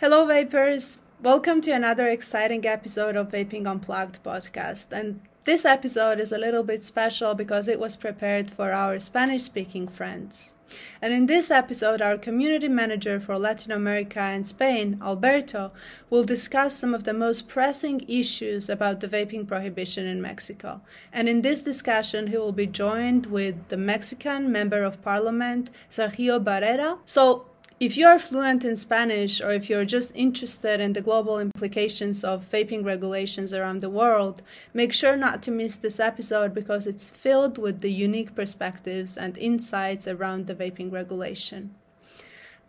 Hello, Vapers. Welcome to another exciting episode of Vaping Unplugged podcast. And this episode is a little bit special because it was prepared for our Spanish speaking friends. And in this episode, our community manager for Latin America and Spain, Alberto, will discuss some of the most pressing issues about the vaping prohibition in Mexico. And in this discussion, he will be joined with the Mexican Member of Parliament, Sergio Barrera. So, if you are fluent in Spanish or if you're just interested in the global implications of vaping regulations around the world, make sure not to miss this episode because it's filled with the unique perspectives and insights around the vaping regulation.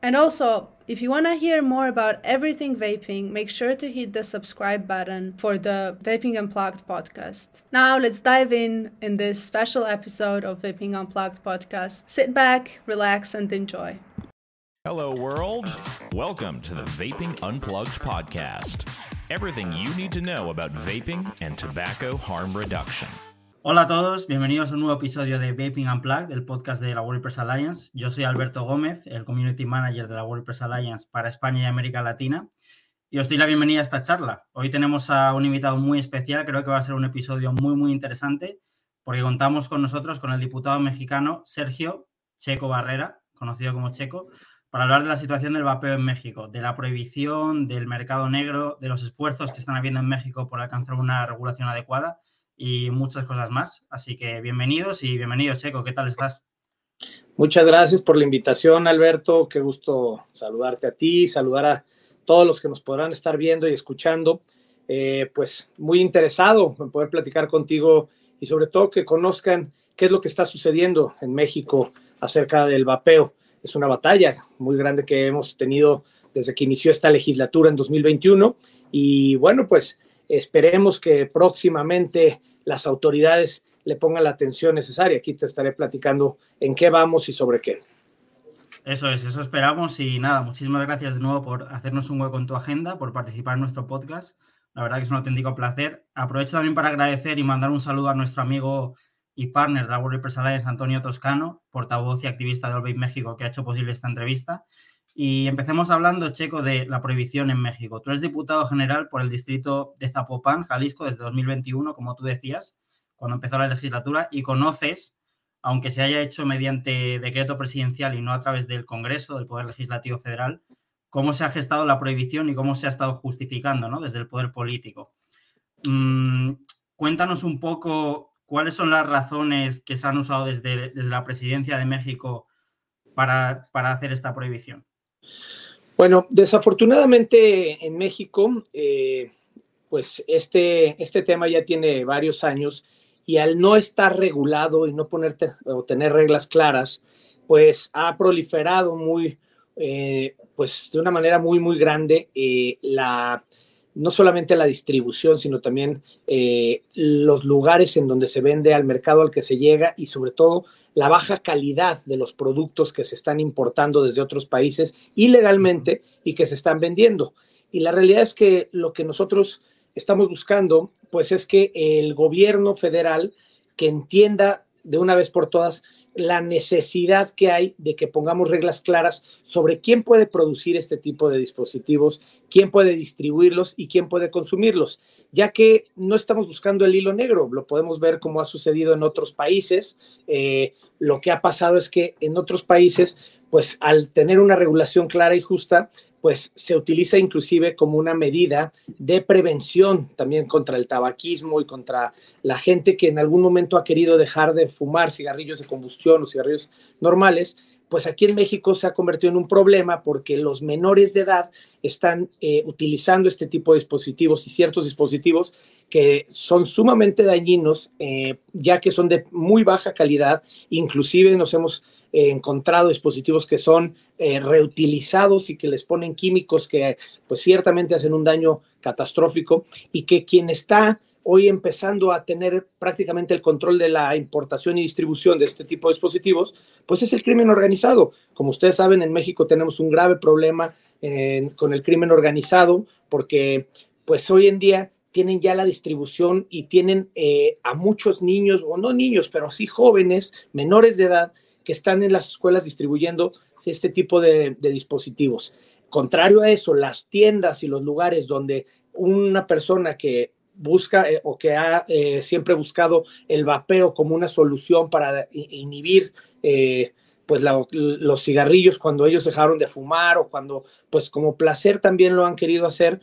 And also, if you want to hear more about everything vaping, make sure to hit the subscribe button for the Vaping Unplugged podcast. Now, let's dive in in this special episode of Vaping Unplugged podcast. Sit back, relax, and enjoy. Hello, world. Welcome to the Vaping Unplugged podcast. Everything you need to know about vaping and tobacco harm reduction. Hola a todos, bienvenidos a un nuevo episodio de Vaping Unplugged, el podcast de la WordPress Alliance. Yo soy Alberto Gómez, el Community Manager de la WordPress Alliance para España y América Latina. Y os doy la bienvenida a esta charla. Hoy tenemos a un invitado muy especial, creo que va a ser un episodio muy, muy interesante, porque contamos con nosotros con el diputado mexicano Sergio Checo Barrera, conocido como Checo, para hablar de la situación del vapeo en México, de la prohibición, del mercado negro, de los esfuerzos que están habiendo en México por alcanzar una regulación adecuada y muchas cosas más. Así que bienvenidos y bienvenidos, Checo. ¿Qué tal estás? Muchas gracias por la invitación, Alberto. Qué gusto saludarte a ti, saludar a todos los que nos podrán estar viendo y escuchando. Eh, pues muy interesado en poder platicar contigo y sobre todo que conozcan qué es lo que está sucediendo en México acerca del vapeo es una batalla muy grande que hemos tenido desde que inició esta legislatura en 2021 y bueno, pues esperemos que próximamente las autoridades le pongan la atención necesaria. Aquí te estaré platicando en qué vamos y sobre qué. Eso es, eso esperamos y nada, muchísimas gracias de nuevo por hacernos un hueco en tu agenda, por participar en nuestro podcast. La verdad que es un auténtico placer. Aprovecho también para agradecer y mandar un saludo a nuestro amigo y partner de la World Alliance, Antonio Toscano, portavoz y activista de Olvape México, que ha hecho posible esta entrevista. Y empecemos hablando, Checo, de la prohibición en México. Tú eres diputado general por el distrito de Zapopan, Jalisco, desde 2021, como tú decías, cuando empezó la legislatura, y conoces, aunque se haya hecho mediante decreto presidencial y no a través del Congreso, del Poder Legislativo Federal, cómo se ha gestado la prohibición y cómo se ha estado justificando ¿no? desde el poder político. Mm, cuéntanos un poco ¿cuáles son las razones que se han usado desde, desde la presidencia de México para, para, hacer esta prohibición? Bueno, desafortunadamente en México, eh, pues este, este tema ya tiene varios años y al no estar regulado y no ponerte o tener reglas claras, pues ha proliferado muy, eh, pues de una manera muy, muy grande eh, la, no solamente la distribución, sino también eh, los lugares en donde se vende al mercado al que se llega y sobre todo la baja calidad de los productos que se están importando desde otros países ilegalmente y que se están vendiendo. Y la realidad es que lo que nosotros estamos buscando, pues es que el gobierno federal que entienda de una vez por todas la necesidad que hay de que pongamos reglas claras sobre quién puede producir este tipo de dispositivos, quién puede distribuirlos y quién puede consumirlos, ya que no estamos buscando el hilo negro, lo podemos ver como ha sucedido en otros países. Eh, lo que ha pasado es que en otros países, pues al tener una regulación clara y justa, pues se utiliza inclusive como una medida de prevención también contra el tabaquismo y contra la gente que en algún momento ha querido dejar de fumar cigarrillos de combustión o cigarrillos normales, pues aquí en México se ha convertido en un problema porque los menores de edad están eh, utilizando este tipo de dispositivos y ciertos dispositivos que son sumamente dañinos, eh, ya que son de muy baja calidad, inclusive nos hemos encontrado dispositivos que son eh, reutilizados y que les ponen químicos que pues ciertamente hacen un daño catastrófico y que quien está hoy empezando a tener prácticamente el control de la importación y distribución de este tipo de dispositivos, pues es el crimen organizado. Como ustedes saben, en México tenemos un grave problema con el crimen organizado porque pues hoy en día tienen ya la distribución y tienen eh, a muchos niños, o no niños, pero sí jóvenes, menores de edad, que están en las escuelas distribuyendo este tipo de, dispositivos. contrario a eso, las tiendas y los lugares donde una persona que busca eh, o que ha eh, siempre buscado el vapeo como una solución para inhibir eh, pues los cigarrillos cuando ellos dejaron de fumar o cuando pues como placer también lo han querido hacer,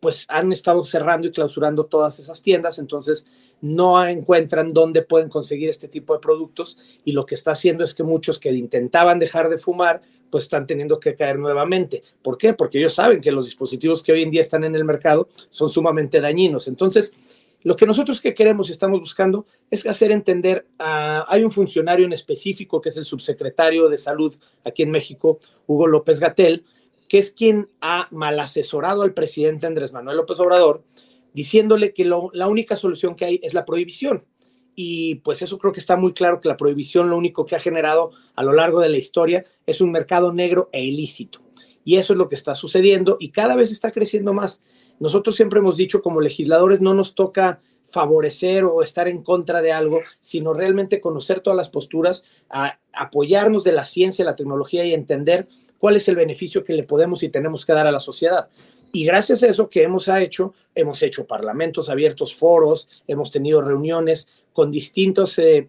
pues han estado cerrando y clausurando todas esas tiendas, entonces no encuentran dónde pueden conseguir este tipo de productos y lo que está haciendo es que muchos que intentaban dejar de fumar pues están teniendo que caer nuevamente. ¿Por qué? Porque ellos saben que los dispositivos que hoy en día están en el mercado son sumamente dañinos. Entonces, lo que nosotros que queremos y estamos buscando es hacer entender, hay un funcionario en específico que es el subsecretario de salud aquí en México, Hugo López Gatel, que es quien ha mal asesorado al presidente Andrés Manuel López Obrador, diciéndole que la única solución que hay es la prohibición y pues eso creo que está muy claro que la prohibición lo único que ha generado a lo largo de la historia es un mercado negro e ilícito. Y eso es lo que está sucediendo y cada vez está creciendo más. Nosotros siempre hemos dicho como legisladores no nos toca favorecer o estar en contra de algo, sino realmente conocer todas las posturas, apoyarnos de la ciencia, la tecnología y entender cuál es el beneficio que le podemos y tenemos que dar a la sociedad. Y gracias a eso que hemos hecho, hemos hecho parlamentos abiertos, foros, hemos tenido reuniones con distintos eh,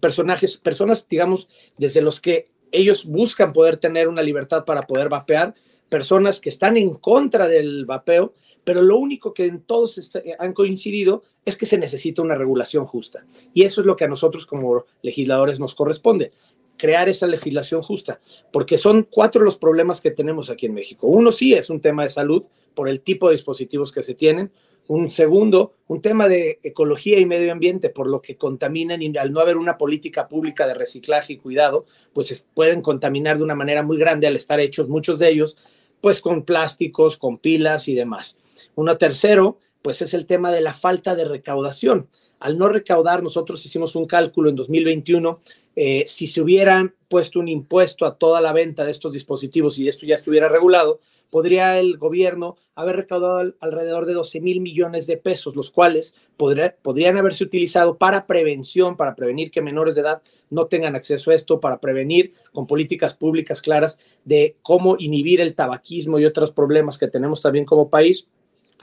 personajes, personas, digamos, desde los que ellos buscan poder tener una libertad para poder vapear, personas que están en contra del vapeo, pero lo único que en todos este, han coincidido es que se necesita una regulación justa. Y eso es lo que a nosotros como legisladores nos corresponde, crear esa legislación justa, porque son cuatro los problemas que tenemos aquí en México. Uno sí es un tema de salud por el tipo de dispositivos que se tienen. Un segundo, un tema de ecología y medio ambiente, por lo que contaminan y al no haber una política pública de reciclaje y cuidado, pues pueden contaminar de una manera muy grande al estar hechos muchos de ellos, pues con plásticos, con pilas y demás. Uno tercero, pues es el tema de la falta de recaudación. Al no recaudar, nosotros hicimos un cálculo en 2021 eh, si se hubieran puesto un impuesto a toda la venta de estos dispositivos y esto ya estuviera regulado, podría el gobierno haber recaudado alrededor de 12 mil millones de pesos, los cuales podrían haberse utilizado para prevención, para prevenir que menores de edad no tengan acceso a esto, para prevenir con políticas públicas claras de cómo inhibir el tabaquismo y otros problemas que tenemos también como país.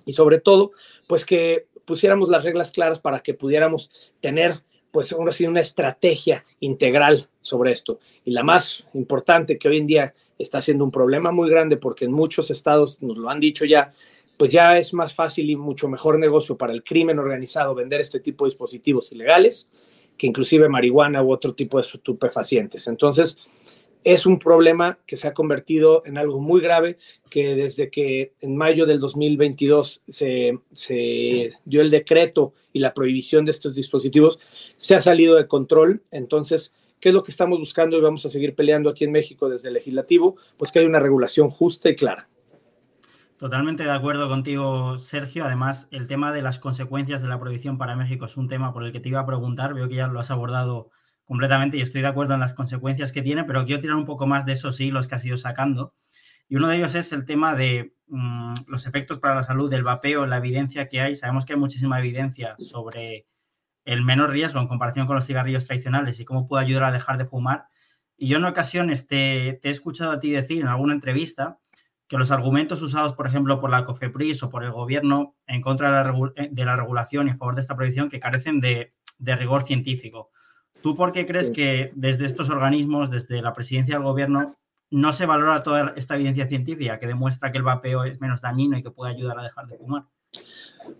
Y sobre todo, pues que pusiéramos las reglas claras para que pudiéramos tener pues ahora sí, una estrategia integral sobre esto. Y la más importante que hoy en día está siendo un problema muy grande porque en muchos estados, nos lo han dicho ya, pues ya es más fácil y mucho mejor negocio para el crimen organizado vender este tipo de dispositivos ilegales que inclusive marihuana u otro tipo de estupefacientes. Entonces, es un problema que se ha convertido en algo muy grave, que desde que en mayo del 2022 se, se, dio el decreto y la prohibición de estos dispositivos, se ha salido de control. Entonces, ¿qué es lo que estamos buscando y vamos a seguir peleando aquí en México desde el legislativo? Pues que haya una regulación justa y clara. Totalmente de acuerdo contigo, Sergio. Además, el tema de las consecuencias de la prohibición para México es un tema por el que te iba a preguntar. Veo que ya lo has abordado completamente y estoy de acuerdo en las consecuencias que tiene, pero quiero tirar un poco más de esos hilos que has ido sacando. Y uno de ellos es el tema de mm, los efectos para la salud del vapeo, la evidencia que hay. Sabemos que hay muchísima evidencia sobre el menor riesgo en comparación con los cigarrillos tradicionales y cómo puede ayudar a dejar de fumar. Y yo en ocasiones te, he escuchado a ti decir en alguna entrevista que los argumentos usados, por ejemplo, por la COFEPRIS o por el gobierno en contra de la, la regulación y a favor de esta prohibición, que carecen de rigor científico. ¿Tú por qué crees que desde estos organismos, desde la presidencia del gobierno, no se valora toda esta evidencia científica que demuestra que el vapeo es menos dañino y que puede ayudar a dejar de fumar?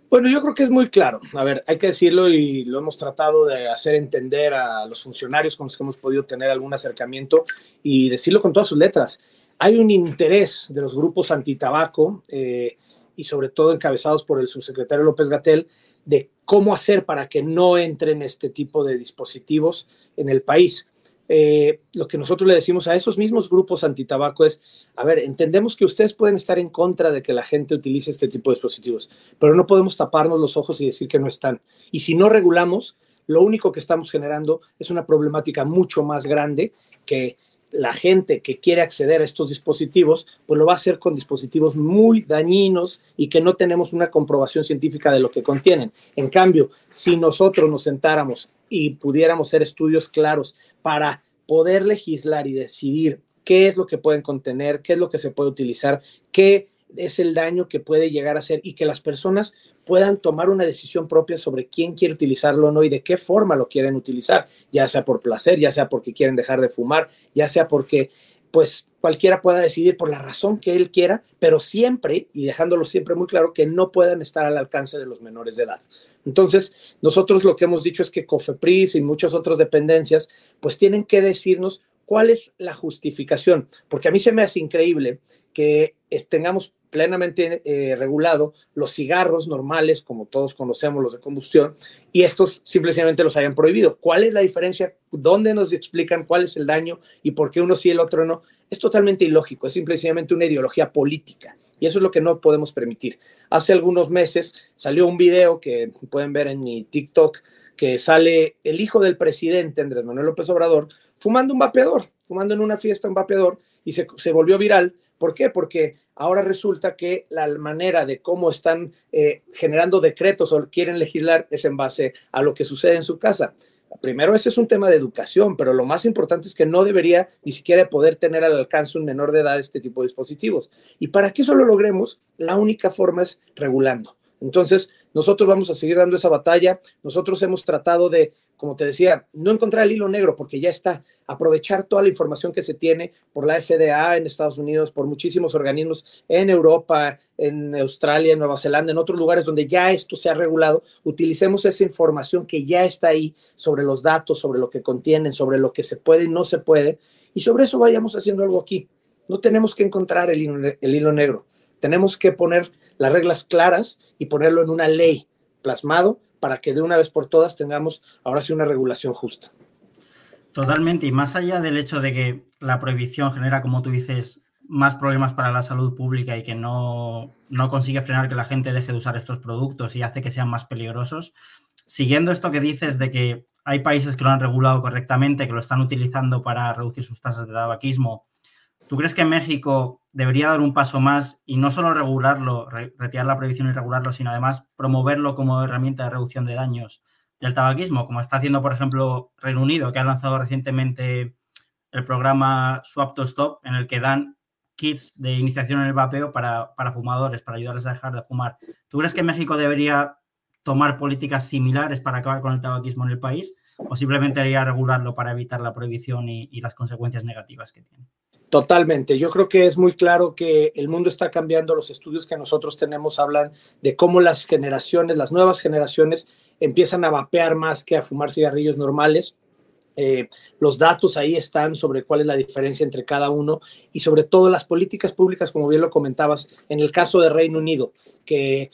Bueno, yo creo que es muy claro. A ver, hay que decirlo y lo hemos tratado de hacer entender a los funcionarios con los que hemos podido tener algún acercamiento y decirlo con todas sus letras. Hay un interés de los grupos antitabaco eh, y sobre todo encabezados por el subsecretario López Gatel de cómo hacer para que no entren este tipo de dispositivos en el país. Eh, lo que nosotros le decimos a esos mismos grupos antitabaco es, a ver, entendemos que ustedes pueden estar en contra de que la gente utilice este tipo de dispositivos, pero no podemos taparnos los ojos y decir que no están. Y si no regulamos, lo único que estamos generando es una problemática mucho más grande que la gente que quiere acceder a estos dispositivos, pues lo va a hacer con dispositivos muy dañinos y que no tenemos una comprobación científica de lo que contienen. En cambio, si nosotros nos sentáramos y pudiéramos hacer estudios claros para poder legislar y decidir qué es lo que pueden contener, qué es lo que se puede utilizar, qué es el daño que puede llegar a ser y que las personas puedan tomar una decisión propia sobre quién quiere utilizarlo o no y de qué forma lo quieren utilizar, ya sea por placer, ya sea porque quieren dejar de fumar, ya sea porque pues cualquiera pueda decidir por la razón que él quiera, pero siempre, y dejándolo siempre muy claro, que no puedan estar al alcance de los menores de edad. Entonces, nosotros lo que hemos dicho es que COFEPRIS y muchas otras dependencias, pues tienen que decirnos cuál es la justificación, porque a mí se me hace increíble que tengamos plenamente eh, regulado los cigarros normales, como todos conocemos los de combustión, y estos simplemente los hayan prohibido. ¿Cuál es la diferencia? ¿Dónde nos explican cuál es el daño y por qué uno sí y el otro no? Es totalmente ilógico, es simplemente una ideología política. Y eso es lo que no podemos permitir. Hace algunos meses salió un video que pueden ver en mi TikTok, que sale el hijo del presidente, Andrés Manuel López Obrador, fumando un vapeador, fumando en una fiesta un vapeador, y se, se volvió viral. ¿Por qué? Porque ahora resulta que la manera de cómo están eh, generando decretos o quieren legislar es en base a lo que sucede en su casa. Primero, ese es un tema de educación, pero lo más importante es que no debería ni siquiera poder tener al alcance un menor de edad este tipo de dispositivos. Y para que eso lo logremos, la única forma es regulando. Entonces, nosotros vamos a seguir dando esa batalla. Nosotros hemos tratado de como te decía, no encontrar el hilo negro porque ya está, aprovechar toda la información que se tiene por la FDA en Estados Unidos, por muchísimos organismos en Europa, en Australia, en Nueva Zelanda, en otros lugares donde ya esto se ha regulado, utilicemos esa información que ya está ahí sobre los datos, sobre lo que contienen, sobre lo que se puede y no se puede, y sobre eso vayamos haciendo algo aquí. No tenemos que encontrar el hilo, el hilo negro, tenemos que poner las reglas claras y ponerlo en una ley plasmado para que de una vez por todas tengamos ahora sí una regulación justa. Totalmente, y más allá del hecho de que la prohibición genera, como tú dices, más problemas para la salud pública y que no, no consigue frenar que la gente deje de usar estos productos y hace que sean más peligrosos, siguiendo esto que dices de que hay países que lo han regulado correctamente, que lo están utilizando para reducir sus tasas de tabaquismo, ¿tú crees que México debería dar un paso más y no solo regularlo, retirar la prohibición y regularlo, sino además promoverlo como herramienta de reducción de daños del tabaquismo, como está haciendo, por ejemplo, Reino Unido, que ha lanzado recientemente el programa Swap to Stop, en el que dan kits de iniciación en el vapeo para, para fumadores, para ayudarles a dejar de fumar. ¿Tú crees que México debería tomar políticas similares para acabar con el tabaquismo en el país? ¿O simplemente debería regularlo para evitar la prohibición y las consecuencias negativas que tiene? Totalmente. Yo creo que es muy claro que el mundo está cambiando. Los estudios que nosotros tenemos hablan de cómo las generaciones, las nuevas generaciones, empiezan a vapear más que a fumar cigarrillos normales. Eh, los datos ahí están sobre cuál es la diferencia entre cada uno y sobre todo las políticas públicas, como bien lo comentabas, en el caso de Reino Unido, que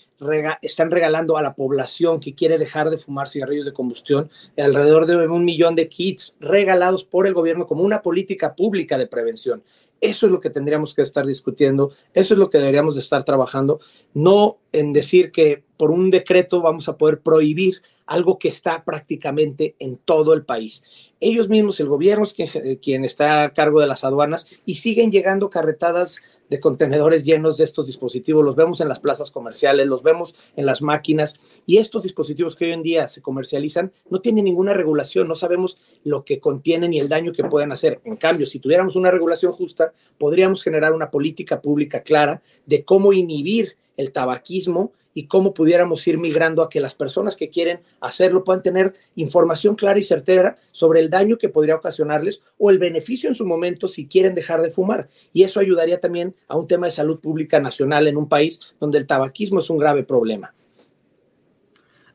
están regalando a la población que quiere dejar de fumar cigarrillos de combustión alrededor de un millón de kits regalados por el gobierno como una política pública de prevención. Eso es lo que tendríamos que estar discutiendo, eso es lo que deberíamos de estar trabajando, no en decir que por un decreto vamos a poder prohibir algo que está prácticamente en todo el país. Ellos mismos, el gobierno es quien, está a cargo de las aduanas y siguen llegando carretadas de contenedores llenos de estos dispositivos. Los vemos en las plazas comerciales, los vemos en las máquinas y estos dispositivos que hoy en día se comercializan no tienen ninguna regulación, no sabemos lo que contienen y el daño que pueden hacer. En cambio, si tuviéramos una regulación justa, podríamos generar una política pública clara de cómo inhibir el tabaquismo y cómo pudiéramos ir migrando a que las personas que quieren hacerlo puedan tener información clara y certera sobre el daño que podría ocasionarles o el beneficio en su momento si quieren dejar de fumar. Y eso ayudaría también a un tema de salud pública nacional en un país donde el tabaquismo es un grave problema.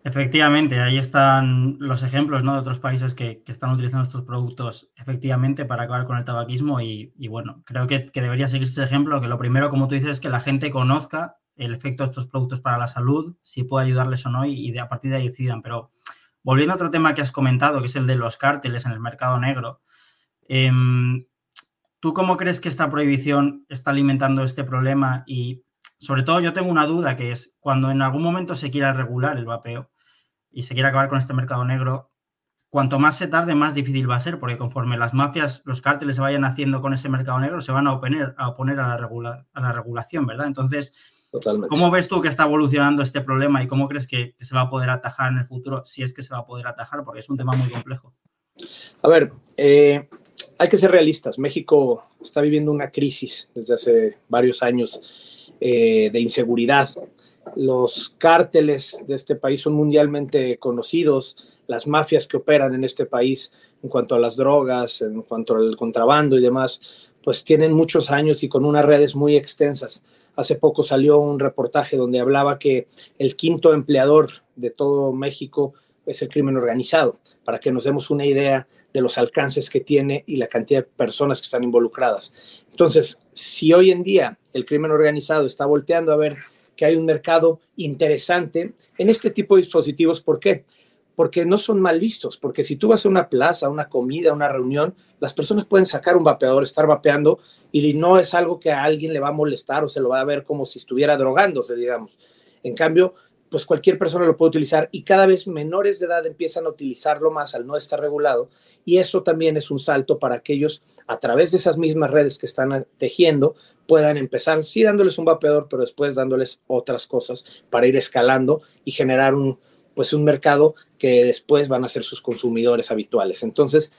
Efectivamente, ahí están los ejemplos de otros países que, están utilizando estos productos efectivamente para acabar con el tabaquismo y, bueno, creo que, que, debería seguirse ese ejemplo, que lo primero, como tú dices, es que la gente conozca el efecto de estos productos para la salud, si puede ayudarles o no, y, de, a partir de ahí decidan. Pero volviendo a otro tema que has comentado, que es el de los cárteles en el mercado negro, em, ¿tú cómo crees que esta prohibición está alimentando este problema? Y sobre todo yo tengo una duda, que es cuando en algún momento se quiera regular el vapeo y se quiera acabar con este mercado negro, cuanto más se tarde, más difícil va a ser, porque conforme las mafias, los cárteles se vayan haciendo con ese mercado negro, se van a oponer a, la, a la regulación, ¿verdad? Entonces, ¿Cómo ves tú que está evolucionando este problema y cómo crees que, se va a poder atajar en el futuro, si es que se va a poder atajar, porque es un tema muy complejo? A ver, eh, hay que ser realistas. México está viviendo una crisis desde hace varios años eh, de inseguridad. Los cárteles de este país son mundialmente conocidos, las mafias que operan en este país en cuanto a las drogas, en cuanto al contrabando y demás, pues tienen muchos años y con unas redes muy extensas. Hace poco salió un reportaje donde hablaba que el quinto empleador de todo México es el crimen organizado, para que nos demos una idea de los alcances que tiene y la cantidad de personas que están involucradas. Entonces, si hoy en día el crimen organizado está volteando a ver que hay un mercado interesante en este tipo de dispositivos, ¿por qué? Porque no son mal vistos, porque si tú vas a una plaza, una comida, una reunión, las personas pueden sacar un vapeador, estar vapeando y no es algo que a alguien le va a molestar o se lo va a ver como si estuviera drogándose, digamos. En cambio, pues cualquier persona lo puede utilizar y cada vez menores de edad empiezan a utilizarlo más al no estar regulado y eso también es un salto para que ellos a través de esas mismas redes que están tejiendo puedan empezar, sí dándoles un vapeador, pero después dándoles otras cosas para ir escalando y generar un, pues un mercado que después van a ser sus consumidores habituales. Entonces,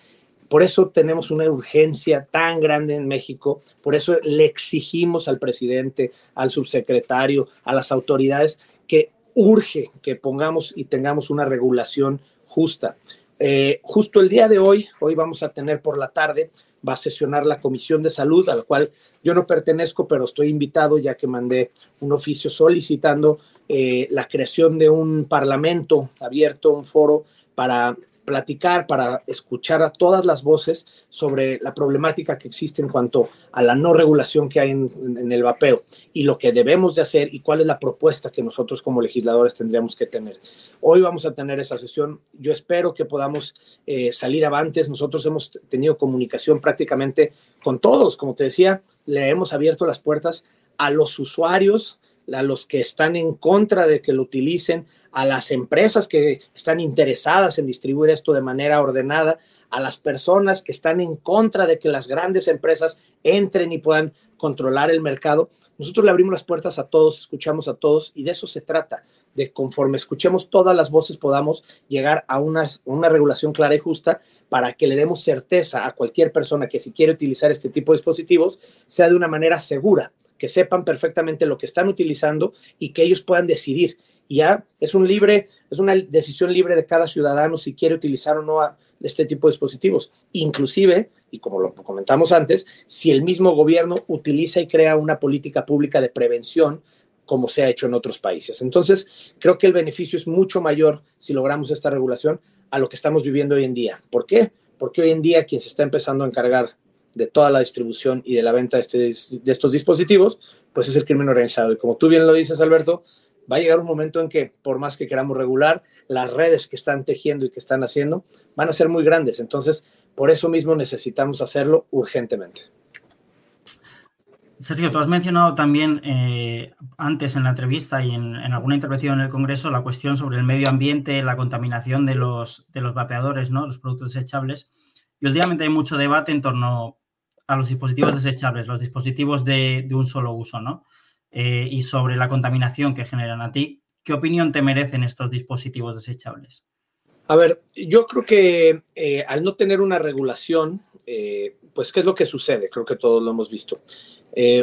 por eso tenemos una urgencia tan grande en México, por eso le exigimos al presidente, al subsecretario, a las autoridades que urge que pongamos y tengamos una regulación justa. Eh, justo el día de hoy, hoy vamos a tener por la tarde, va a sesionar la Comisión de Salud, a la cual yo no pertenezco, pero estoy invitado ya que mandé un oficio solicitando eh, la creación de un parlamento abierto, un foro para platicar, para escuchar a todas las voces sobre la problemática que existe en cuanto a la no regulación que hay en, el vapeo y lo que debemos de hacer y cuál es la propuesta que nosotros como legisladores tendríamos que tener. Hoy vamos a tener esa sesión. Yo espero que podamos eh, salir avantes. Nosotros hemos tenido comunicación prácticamente con todos. Como te decía, le hemos abierto las puertas a los usuarios, a los que están en contra de que lo utilicen, a las empresas que están interesadas en distribuir esto de manera ordenada, a las personas que están en contra de que las grandes empresas entren y puedan controlar el mercado. Nosotros le abrimos las puertas a todos, escuchamos a todos y de eso se trata, de conforme escuchemos todas las voces podamos llegar a una, una regulación clara y justa para que le demos certeza a cualquier persona que si quiere utilizar este tipo de dispositivos sea de una manera segura que sepan perfectamente lo que están utilizando y que ellos puedan decidir. Ya es un libre, es una decisión libre de cada ciudadano si quiere utilizar o no este tipo de dispositivos. Inclusive, y como lo comentamos antes, si el mismo gobierno utiliza y crea una política pública de prevención como se ha hecho en otros países. Entonces, creo que el beneficio es mucho mayor si logramos esta regulación a lo que estamos viviendo hoy en día. ¿Por qué? Porque hoy en día quien se está empezando a encargar de toda la distribución y de la venta de, este, de estos dispositivos, pues es el crimen organizado. Y como tú bien lo dices, Alberto, va a llegar un momento en que, por más que queramos regular, las redes que están tejiendo y que están haciendo van a ser muy grandes. Entonces, por eso mismo necesitamos hacerlo urgentemente. Sergio, tú has mencionado también eh, antes en la entrevista y en, alguna intervención en el Congreso la cuestión sobre el medio ambiente, la contaminación de los, de los vapeadores, ¿no? los productos desechables. Y últimamente hay mucho debate en torno a los dispositivos desechables, los dispositivos de, un solo uso, ¿no? Eh, y sobre la contaminación que generan a ti. ¿Qué opinión te merecen estos dispositivos desechables? A ver, yo creo que eh, al no tener una regulación, eh, pues, ¿qué es lo que sucede? Creo que todos lo hemos visto.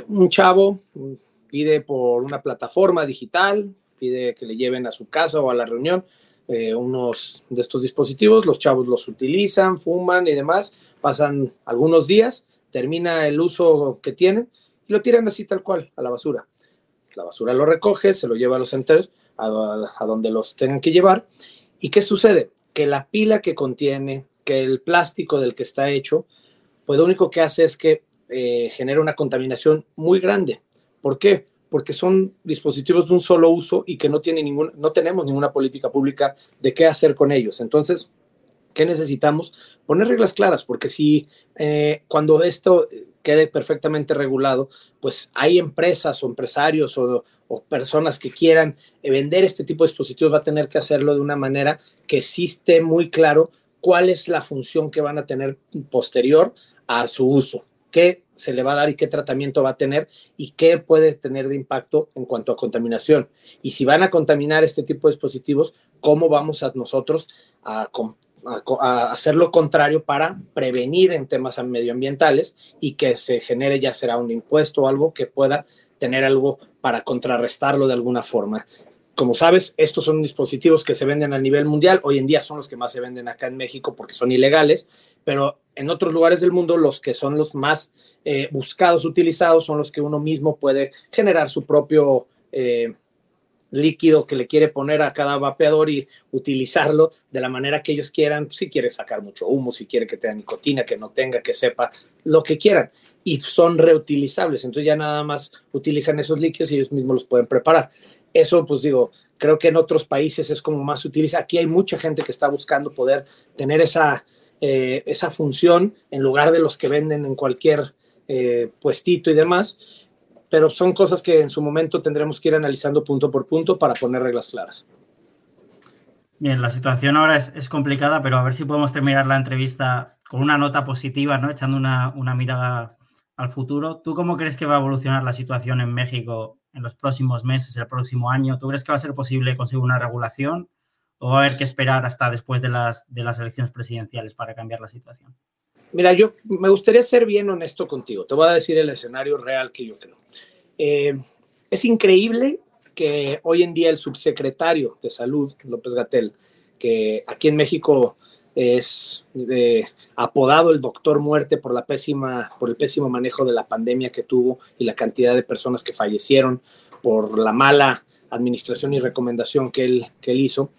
un chavo pide por una plataforma digital, pide que le lleven a su casa o a la reunión unos de estos dispositivos, los chavos los utilizan, fuman y demás, pasan algunos días termina el uso que tienen y lo tiran así tal cual a la basura. La basura lo recoge, se lo lleva a los centros, a, donde los tengan que llevar. ¿Y qué sucede? Que la pila que contiene, que el plástico del que está hecho, pues lo único que hace es que eh, genera una contaminación muy grande. ¿Por qué? Porque son dispositivos de un solo uso y que no, tiene ningún, no tenemos ninguna política pública de qué hacer con ellos. Entonces, ¿Qué necesitamos? Poner reglas claras, porque si eh, cuando esto quede perfectamente regulado, pues hay empresas o empresarios o, personas que quieran vender este tipo de dispositivos, va a tener que hacerlo de una manera que sí esté muy claro cuál es la función que van a tener posterior a su uso, qué se le va a dar y qué tratamiento va a tener y qué puede tener de impacto en cuanto a contaminación. Y si van a contaminar este tipo de dispositivos, ¿cómo vamos a nosotros a a, hacer lo contrario para prevenir en temas medioambientales y que se genere ya será un impuesto o algo que pueda tener algo para contrarrestarlo de alguna forma. Como sabes, estos son dispositivos que se venden a nivel mundial. Hoy en día son los que más se venden acá en México porque son ilegales, pero en otros lugares del mundo los que son los más eh, buscados, utilizados, son los que uno mismo puede generar su propio eh, líquido que le quiere poner a cada vapeador y utilizarlo de la manera que ellos quieran, si quiere sacar mucho humo, si quiere que tenga nicotina, que no tenga, que sepa, lo que quieran. Y son reutilizables, entonces ya nada más utilizan esos líquidos y ellos mismos los pueden preparar. Eso, pues digo, creo que en otros países es como más se utiliza. Aquí hay mucha gente que está buscando poder tener esa, eh, esa función en lugar de los que venden en cualquier eh, puestito y demás pero son cosas que en su momento tendremos que ir analizando punto por punto para poner reglas claras. Bien, la situación ahora es, complicada, pero a ver si podemos terminar la entrevista con una nota positiva, ¿no? Echando una, una mirada al futuro. ¿Tú cómo crees que va a evolucionar la situación en México en los próximos meses, el próximo año? ¿Tú crees que va a ser posible conseguir una regulación o va a haber que esperar hasta después de las, de las elecciones presidenciales para cambiar la situación? Mira, yo me gustaría ser bien honesto contigo. Te voy a decir el escenario real que yo creo. Eh, es increíble que hoy en día el subsecretario de Salud, López Gatel, que aquí en México es eh, apodado el doctor muerte por la pésima, por el pésimo manejo de la pandemia que tuvo y la cantidad de personas que fallecieron por la mala administración y recomendación que él, que él hizo.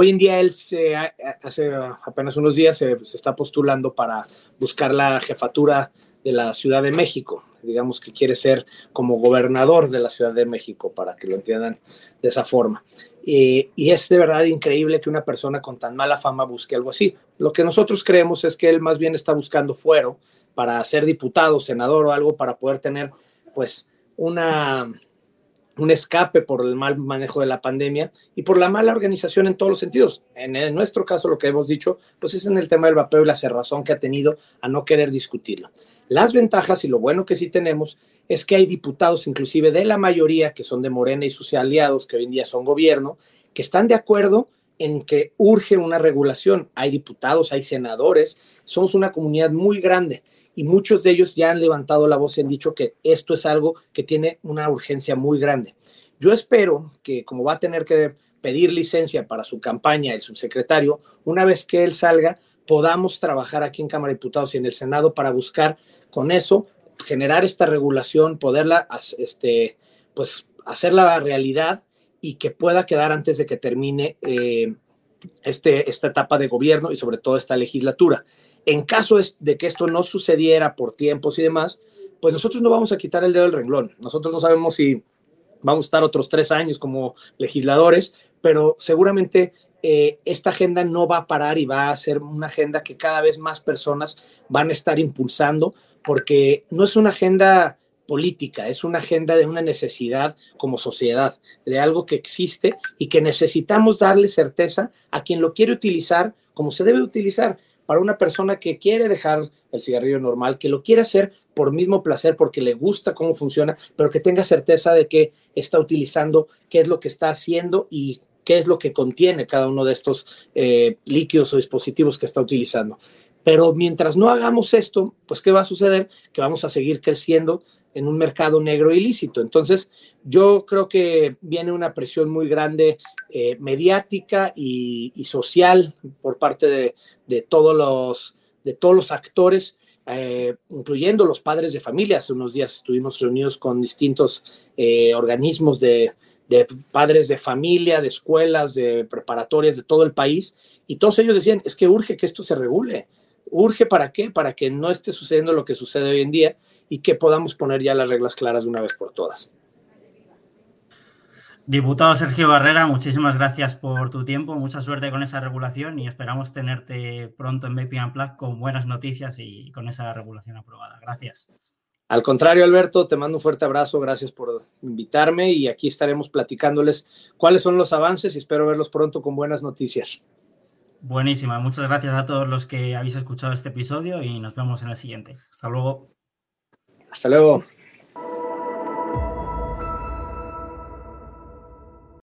Hoy en día él hace apenas unos días se, está postulando para buscar la jefatura de la Ciudad de México. Digamos que quiere ser como gobernador de la Ciudad de México, para que lo entiendan de esa forma. y es de verdad increíble que una persona con tan mala fama busque algo así. Lo que nosotros creemos es que él más bien está buscando fuero para ser diputado, senador o algo para poder tener pues una un escape por el mal manejo de la pandemia y por la mala organización en todos los sentidos. En, nuestro caso, lo que hemos dicho, pues es en el tema del vapeo y la cerrazón que ha tenido a no querer discutirlo. Las ventajas y lo bueno que sí tenemos es que hay diputados, inclusive de la mayoría, que son de Morena y sus aliados, que hoy en día son gobierno, que están de acuerdo en que urge una regulación. Hay diputados, hay senadores, somos una comunidad muy grande y muchos de ellos ya han levantado la voz y han dicho que esto es algo que tiene una urgencia muy grande. Yo espero que como va a tener que pedir licencia para su campaña el subsecretario, una vez que él salga, podamos trabajar aquí en Cámara de Diputados y en el Senado para buscar con eso generar esta regulación, poderla este, pues, hacerla realidad y que pueda quedar antes de que termine eh, este, esta etapa de gobierno y sobre todo esta legislatura. En caso de que esto no sucediera por tiempos y demás, pues nosotros no vamos a quitar el dedo del renglón. Nosotros no sabemos si vamos a estar otros tres años como legisladores, pero seguramente eh, esta agenda no va a parar y va a ser una agenda que cada vez más personas van a estar impulsando, porque no es una agenda política, es una agenda de una necesidad como sociedad, de algo que existe y que necesitamos darle certeza a quien lo quiere utilizar como se debe utilizar para una persona que quiere dejar el cigarrillo normal, que lo quiere hacer por mismo placer, porque le gusta cómo funciona, pero que tenga certeza de que está utilizando, qué es lo que está haciendo y qué es lo que contiene cada uno de estos eh, líquidos o dispositivos que está utilizando. Pero mientras no hagamos esto, pues ¿qué va a suceder? Que vamos a seguir creciendo en un mercado negro ilícito. Entonces, yo creo que viene una presión muy grande eh, mediática y, social por parte de, todos, los, de todos los actores, eh, incluyendo los padres de familia. Hace unos días estuvimos reunidos con distintos eh, organismos de, de padres de familia, de escuelas, de preparatorias de todo el país, y todos ellos decían, es que urge que esto se regule. ¿Urge para qué? Para que no esté sucediendo lo que sucede hoy en día y que podamos poner ya las reglas claras de una vez por todas. Diputado Sergio Barrera, muchísimas gracias por tu tiempo, mucha suerte con esa regulación y esperamos tenerte pronto en Vaping Unplugged con buenas noticias y con esa regulación aprobada. Gracias. Al contrario, Alberto, te mando un fuerte abrazo, gracias por invitarme y aquí estaremos platicándoles cuáles son los avances y espero verlos pronto con buenas noticias. Buenísima, muchas gracias a todos los que habéis escuchado este episodio y nos vemos en el siguiente. Hasta luego. Hasta luego.